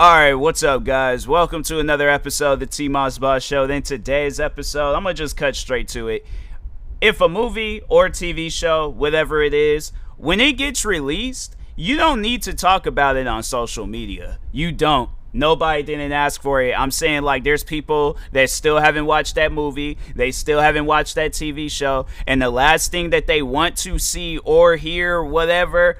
All right, what's up, guys? Welcome to another episode of the T Moss Boss Show. Then today's episode, I'm gonna just cut straight to it. If a movie or TV show, whatever it is, when it gets released, you don't need to talk about it on social media. You don't. Nobody didn't ask for it. I'm saying like there's people that still haven't watched that movie, they still haven't watched that TV show, and the last thing that they want to see or hear, whatever,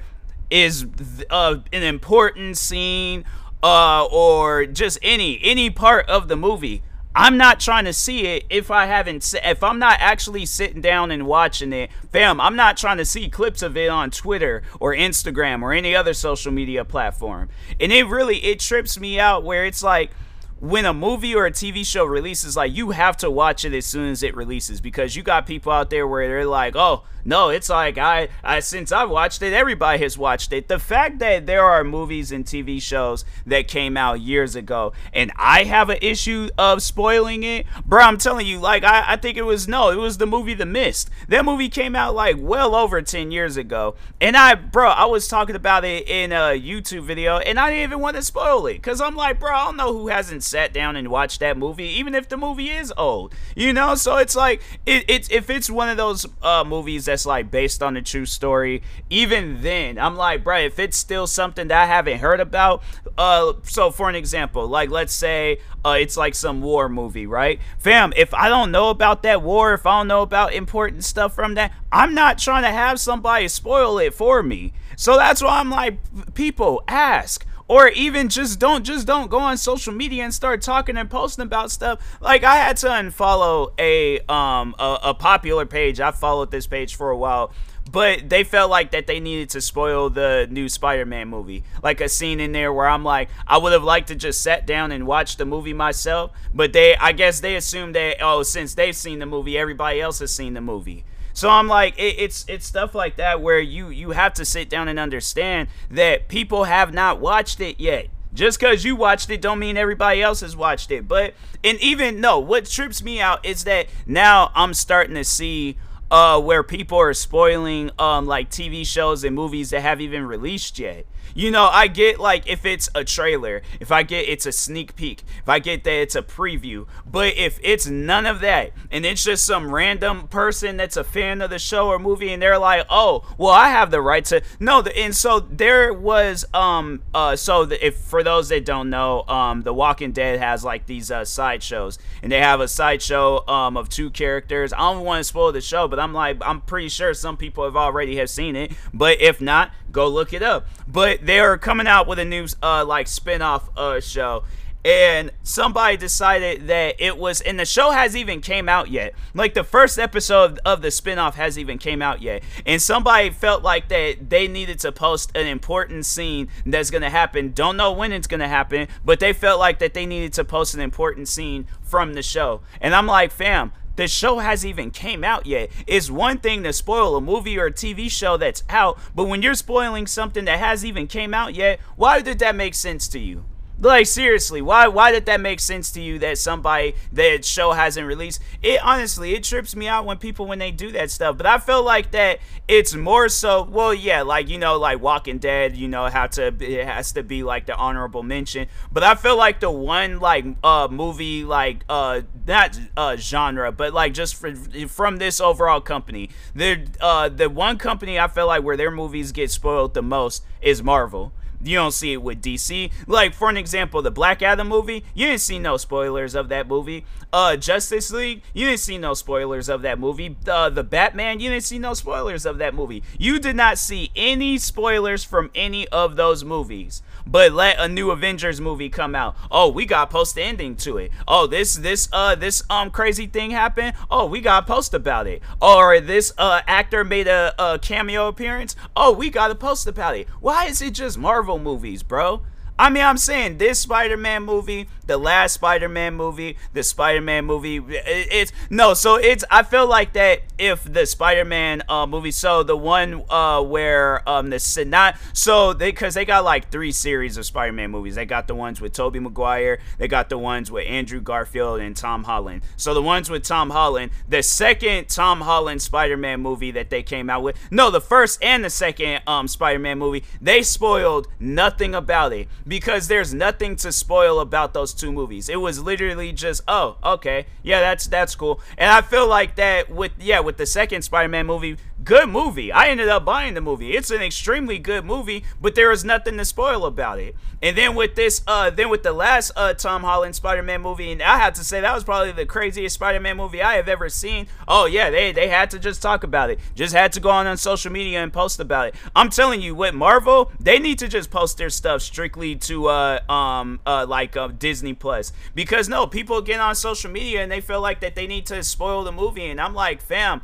is uh, an important scene uh, or just any any part of the movie. I'm not trying to see it if I haven't if I'm not actually sitting down and watching it. Fam, I'm not trying to see clips of it on Twitter or Instagram or any other social media platform. And it really it trips me out where it's like when a movie or a TV show releases, like you have to watch it as soon as it releases because you got people out there where they're like, oh, no, it's like I, I since I've watched it, everybody has watched it. The fact that there are movies and TV shows that came out years ago and I have an issue of spoiling it, bro, I'm telling you, like I, I think it was no, it was the movie The Mist. That movie came out like well over 10 years ago. And I, bro, I was talking about it in a YouTube video and I didn't even want to spoil it because I'm like, bro, I don't know who hasn't sat down and watched that movie, even if the movie is old, you know? So it's like, it, it's if it's one of those uh, movies that's like based on a true story, even then, I'm like, bro, if it's still something that I haven't heard about, uh, so for an example, like let's say uh, it's like some war movie, right? Fam, if I don't know about that war, if I don't know about important stuff from that, I'm not trying to have somebody spoil it for me. So that's why I'm like, people ask or even just don't just don't go on social media and start talking and posting about stuff like i had to unfollow a um a, a popular page i followed this page for a while but they felt like that they needed to spoil the new Spider-Man movie. Like a scene in there where I'm like, I would have liked to just sat down and watch the movie myself, but they, I guess they assumed that oh, since they've seen the movie, everybody else has seen the movie. So I'm like, it, it's it's stuff like that where you you have to sit down and understand that people have not watched it yet. Just because you watched it don't mean everybody else has watched it. But and even no, what trips me out is that now I'm starting to see uh where people are spoiling um like TV shows and movies that have even released yet. You know, I get like if it's a trailer, if I get it's a sneak peek, if I get that it's a preview. But if it's none of that and it's just some random person that's a fan of the show or movie and they're like, "Oh, well, I have the right to." No, the, and so there was um uh so the, if for those that don't know, um The Walking Dead has like these uh side shows and they have a sideshow um of two characters. I don't want to spoil the show, but I'm like I'm pretty sure some people have already have seen it, but if not, go look it up. But they are coming out with a new uh like spin-off uh show. And somebody decided that it was and the show has even came out yet. Like the first episode of the spin-off has even came out yet. And somebody felt like that they needed to post an important scene that's going to happen. Don't know when it's going to happen but they felt like that they needed to post an important scene from the show. And i'm like fam the show hasn't even came out yet. It's one thing to spoil a movie or a TV show that's out, but when you're spoiling something that hasn't even came out yet, why did that make sense to you? Like seriously, why why did that make sense to you that somebody that show hasn't released? It honestly it trips me out when people when they do that stuff. But I feel like that it's more so well, yeah, like you know, like Walking Dead, you know, how to it has to be like the honorable mention. But I feel like the one like uh movie like uh not uh genre, but like just for, from this overall company, the uh the one company I feel like where their movies get spoiled the most is Marvel. You don't see it with DC. Like for an example, the Black Adam movie, you didn't see no spoilers of that movie. Uh, Justice League, you didn't see no spoilers of that movie. Uh, the Batman, you didn't see no spoilers of that movie. You did not see any spoilers from any of those movies but let a new Avengers movie come out. Oh, we got post ending to it. Oh, this this uh this um crazy thing happened. Oh, we got post about it. Or this uh actor made a, a cameo appearance. Oh, we got a post about it. Why is it just Marvel movies, bro? I mean, I'm saying this Spider-Man movie, the last Spider-Man movie, the Spider-Man movie, it, it's no. So it's I feel like that if the Spider-Man uh, movie, so the one uh, where um the not so they because they got like three series of Spider-Man movies. They got the ones with Tobey Maguire, they got the ones with Andrew Garfield and Tom Holland. So the ones with Tom Holland, the second Tom Holland Spider-Man movie that they came out with, no, the first and the second um Spider-Man movie, they spoiled nothing about it because there's nothing to spoil about those two movies. It was literally just, oh, okay, yeah, that's that's cool. And I feel like that with yeah, with the second Spider-Man movie, good movie. I ended up buying the movie. It's an extremely good movie, but there is nothing to spoil about it. And then with this, uh, then with the last uh Tom Holland Spider-Man movie, and I have to say that was probably the craziest Spider-Man movie I have ever seen. Oh yeah, they they had to just talk about it. Just had to go on on social media and post about it. I'm telling you, with Marvel, they need to just post their stuff strictly to uh um uh like uh, Disney Plus because no, people get on social media and they feel like that they need to spoil the movie, and I'm like, fam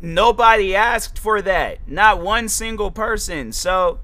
Nobody asked for that. Not one single person. So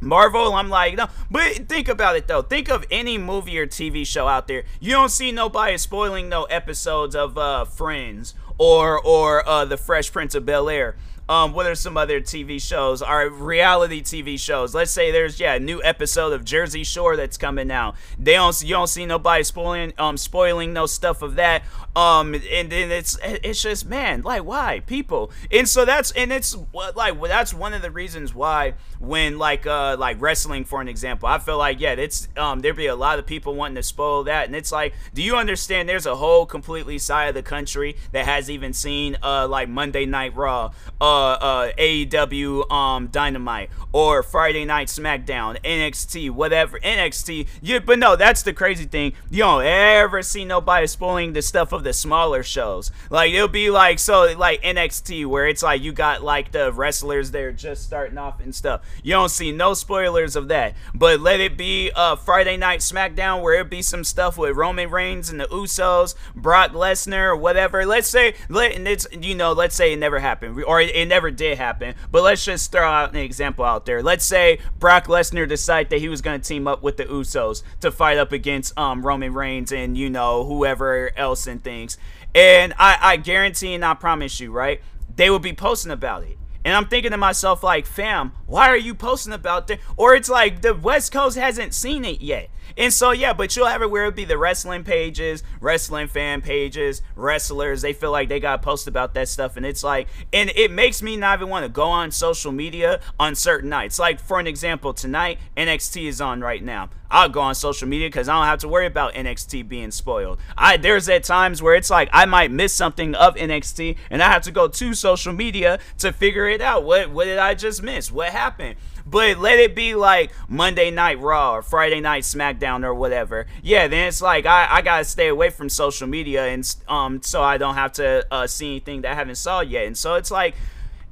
Marvel, I'm like, no. But think about it though. Think of any movie or TV show out there. You don't see nobody spoiling no episodes of uh Friends or or uh The Fresh Prince of Bel Air um, what are some other TV shows? Our reality TV shows. Let's say there's yeah a new episode of Jersey Shore that's coming out. They don't you don't see nobody spoiling um spoiling no stuff of that. Um and then it's it's just man like why people and so that's and it's like that's one of the reasons why when like uh like wrestling for an example I feel like yeah it's um there'd be a lot of people wanting to spoil that and it's like do you understand there's a whole completely side of the country that has even seen uh like Monday Night Raw uh uh, AEW um Dynamite or Friday Night SmackDown, NXT, whatever NXT. You, but no, that's the crazy thing. You don't ever see nobody spoiling the stuff of the smaller shows. Like it'll be like so like NXT where it's like you got like the wrestlers there just starting off and stuff. You don't see no spoilers of that. But let it be uh Friday Night SmackDown where it be some stuff with Roman Reigns and the Usos, Brock Lesnar, whatever. Let's say let and it's you know let's say it never happened or it, never did happen. But let's just throw out an example out there. Let's say Brock Lesnar decided that he was going to team up with the Usos to fight up against um, Roman Reigns and you know whoever else and things. And I, I guarantee and I promise you, right? They will be posting about it. And I'm thinking to myself, like, fam, why are you posting about that? Or it's like the West Coast hasn't seen it yet. And so yeah, but you'll have it be the wrestling pages, wrestling fan pages, wrestlers. They feel like they got to post about that stuff, and it's like, and it makes me not even want to go on social media on certain nights. Like for an example, tonight NXT is on right now. I'll go on social media because I don't have to worry about NXT being spoiled. I there's at times where it's like I might miss something of NXT and I have to go to social media to figure it out. What what did I just miss? What happened? But let it be like Monday Night Raw or Friday Night SmackDown or whatever. Yeah, then it's like I, I gotta stay away from social media and um so I don't have to uh, see anything that I haven't saw yet. And so it's like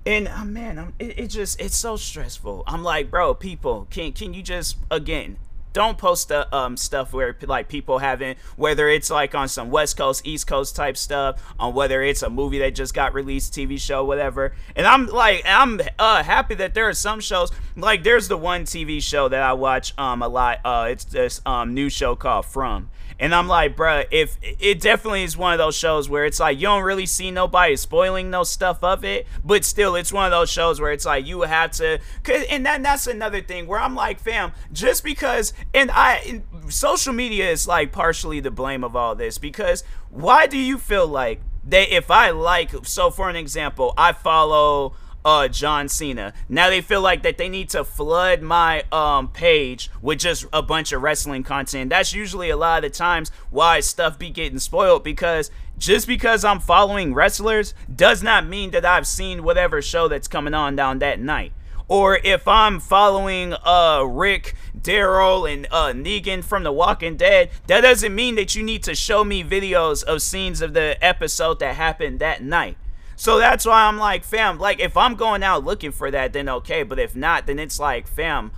and uh, man, it, it just it's so stressful. I'm like, bro, people, can can you just again don't post the um, stuff where like people haven't whether it's like on some west coast east coast type stuff on whether it's a movie that just got released tv show whatever. And i'm like i'm uh, happy that there are some shows like there's the one tv show that i watch um a lot uh it's this um new show called from and I'm like, bruh, if it definitely is one of those shows where it's like you don't really see nobody spoiling no stuff of it, but still, it's one of those shows where it's like you have to. And then that's another thing where I'm like, fam, just because, and I, and social media is like partially the blame of all this because why do you feel like that if I like, so for an example, I follow uh John Cena. Now they feel like that they need to flood my um page with just a bunch of wrestling content. That's usually a lot of the times why stuff be getting spoiled because just because I'm following wrestlers does not mean that I've seen whatever show that's coming on down that night. Or if I'm following uh Rick, Daryl, and uh Negan from The Walking Dead, that doesn't mean that you need to show me videos of scenes of the episode that happened that night. So that's why I'm like, fam, like if I'm going out looking for that, then okay. But if not, then it's like, fam,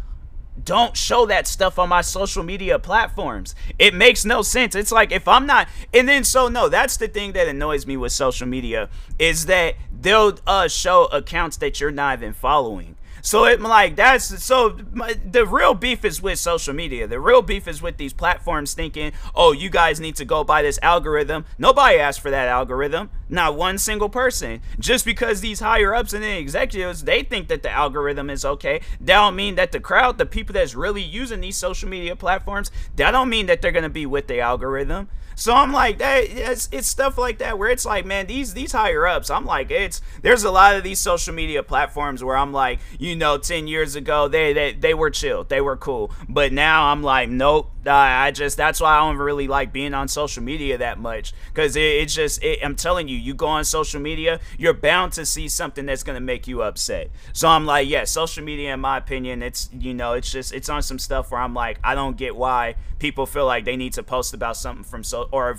don't show that stuff on my social media platforms. It makes no sense. It's like if I'm not, and then so no, that's the thing that annoys me with social media is that they'll uh, show accounts that you're not even following. So it like that's so my, the real beef is with social media. The real beef is with these platforms thinking, "Oh, you guys need to go by this algorithm." Nobody asked for that algorithm. Not one single person. Just because these higher ups and the executives, they think that the algorithm is okay, that don't mean that the crowd, the people that's really using these social media platforms, that don't mean that they're gonna be with the algorithm. So I'm like that. It's, it's stuff like that where it's like, man, these these higher ups. I'm like, it's there's a lot of these social media platforms where I'm like, you know, ten years ago they they they were chill, they were cool, but now I'm like, nope. I just that's why I don't really like being on social media that much because it, it's just it, I'm telling you, you go on social media, you're bound to see something that's gonna make you upset. So I'm like, yeah, social media, in my opinion, it's you know, it's just it's on some stuff where I'm like, I don't get why people feel like they need to post about something from so or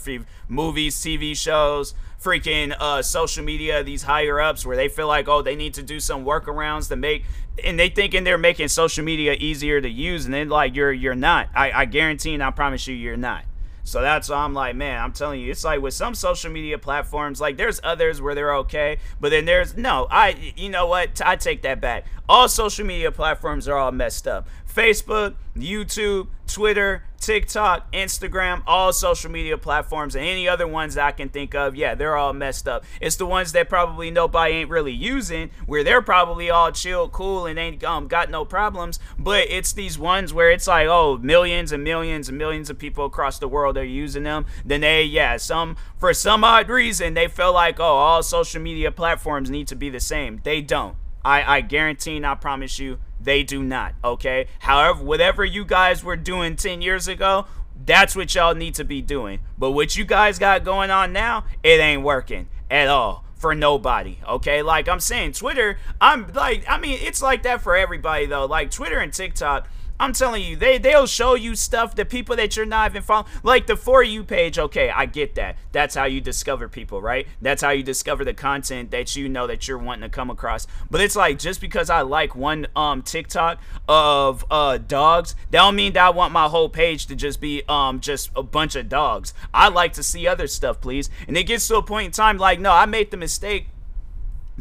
movies, TV shows, freaking uh, social media, these higher ups where they feel like, oh, they need to do some workarounds to make, and they thinking they're making social media easier to use, and then like you're you're not. I, I guarantee and I promise you, you're not. So that's why I'm like, man, I'm telling you, it's like with some social media platforms, like there's others where they're okay, but then there's no, I, you know what? I take that back. All social media platforms are all messed up. Facebook, YouTube, Twitter, TikTok, Instagram, all social media platforms, and any other ones I can think of, yeah, they're all messed up. It's the ones that probably nobody ain't really using, where they're probably all chill, cool, and ain't um, got no problems. But it's these ones where it's like, oh, millions and millions and millions of people across the world are using them. Then they, yeah, some for some odd reason they feel like, oh, all social media platforms need to be the same. They don't. I, I guarantee and I promise you they do not, okay? However, whatever you guys were doing 10 years ago, that's what y'all need to be doing. But what you guys got going on now, it ain't working at all for nobody, okay? Like I'm saying, Twitter, I'm like, I mean, it's like that for everybody though. Like Twitter and TikTok, I'm telling you, they they'll show you stuff that people that you're not even following, like the for you page. Okay, I get that. That's how you discover people, right? That's how you discover the content that you know that you're wanting to come across. But it's like just because I like one um TikTok of uh dogs, that don't mean that I want my whole page to just be um just a bunch of dogs. I like to see other stuff, please. And it gets to a point in time like, no, I made the mistake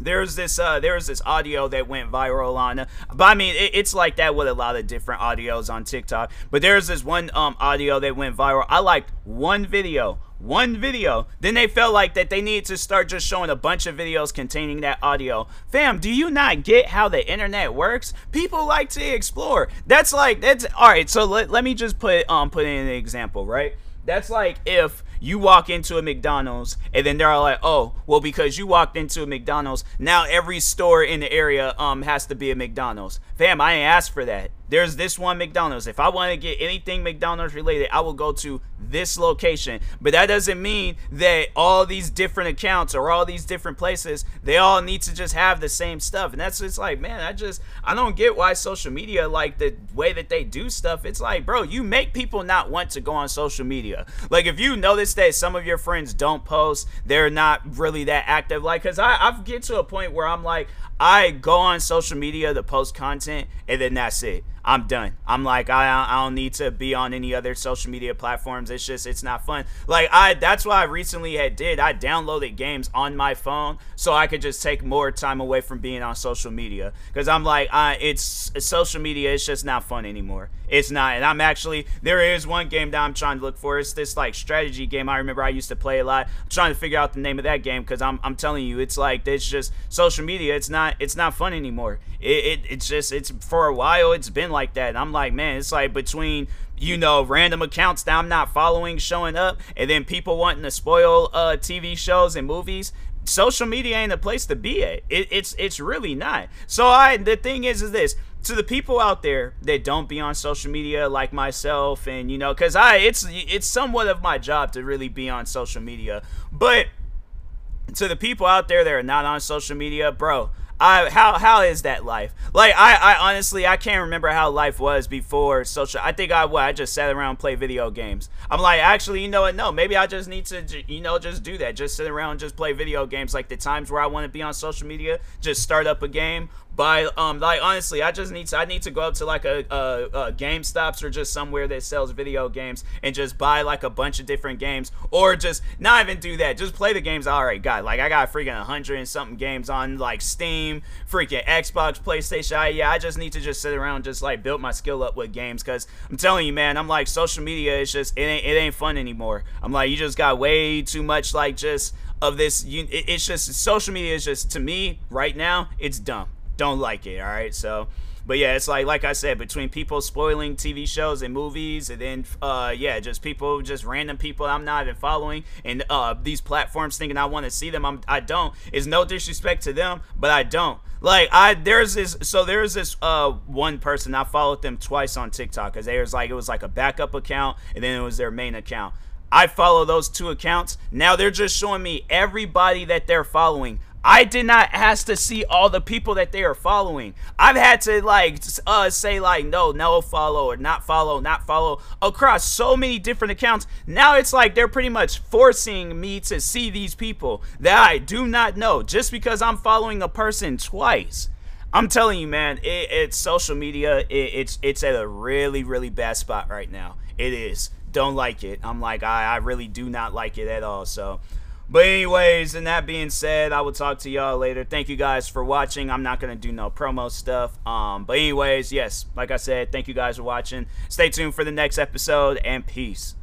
there's this uh there's this audio that went viral on but i mean it, it's like that with a lot of different audios on tiktok but there's this one um audio that went viral. I liked one video one video. Then they felt like that they needed to start just showing a bunch of videos containing that audio. Fam do you not get how the internet works? People like to explore. That's like that's all right so let, let me just put um put in an example right? That's like if you walk into a McDonald's and then they're all like, oh, well, because you walked into a McDonald's, now every store in the area um has to be a McDonald's. Fam, I ain't asked for that. There's this one McDonald's. If I want to get anything McDonald's related, I will go to this location. But that doesn't mean that all these different accounts or all these different places, they all need to just have the same stuff. And that's just like, man, I just I don't get why social media like the way that they do stuff. It's like, bro, you make people not want to go on social media. Like if you notice that some of your friends don't post, they're not really that active. Like, cause I I get to a point where I'm like, I go on social media to post content, and then that's it. I'm done. I'm like I I don't need to be on any other social media platforms. It's just it's not fun. Like I that's why I recently had did. I downloaded games on my phone so I could just take more time away from being on social media because I'm like I it's, social media. It's just not fun anymore. It's not. And I'm actually there is one game that I'm trying to look for. It's this like strategy game. I remember I used to play a lot. I'm trying to figure out the name of that game because I'm I'm telling you it's like it's just social media. It's not it's not fun anymore. It, it it's just it's for a while it's been like that. And I'm like, man, it's like between you know random accounts that I'm not following showing up, and then people wanting to spoil uh, TV shows and movies. Social media ain't a place to be at. It, it's it's really not. So I the thing is is this to the people out there that don't be on social media like myself and you know because i it's it's somewhat of my job to really be on social media but to the people out there that are not on social media bro I how how is that life? Like I, I honestly I can't remember how life was before social. I think I what I just sat around play video games. I'm like actually you know what? No, maybe I just need to you know just do that. Just sit around just play video games. Like the times where I want to be on social media, just start up a game, buy um like honestly I just need to I need to go up to like a, a, a or just somewhere that sells video games and just buy like a bunch of different games or just not even do that. Just play the games I already got. Like I got freaking 100 and something games on like Steam freaking Xbox PlayStation. I, yeah I just need to just sit around just like build my skill up with games because I'm telling you man I'm like social media is just it ain't, it ain't fun anymore. I'm like you just got way too much like just of this you, it, it's just social media is just to me right now it's dumb don't like it all right so but yeah it's like like i said between people spoiling tv shows and movies and then uh yeah just people just random people i'm not even following and uh these platforms thinking i want to see them I'm, i don't It's no disrespect to them but i don't like I there's this so there's this uh one person I followed them twice on TikTok because they was like it was like a backup account and then it was their main account. I follow those two accounts. Now they're just showing me everybody that they're following. I did not ask to see all the people that they are following. I've had to like uh, say like no, no follow or not follow, not follow across so many different accounts. Now it's like they're pretty much forcing me to see these people that I do not know just because I'm following a person twice. I'm telling you, man, it, it's social media. It, it's it's at a really really bad spot right now. It is. Don't like it. I'm like I, I really do not like it at all. So. But anyways, and that being said, I will talk to y'all later. Thank you guys for watching. I'm not gonna do no promo stuff. Um, but anyways, yes, like I said, thank you guys for watching. Stay tuned for the next episode and peace.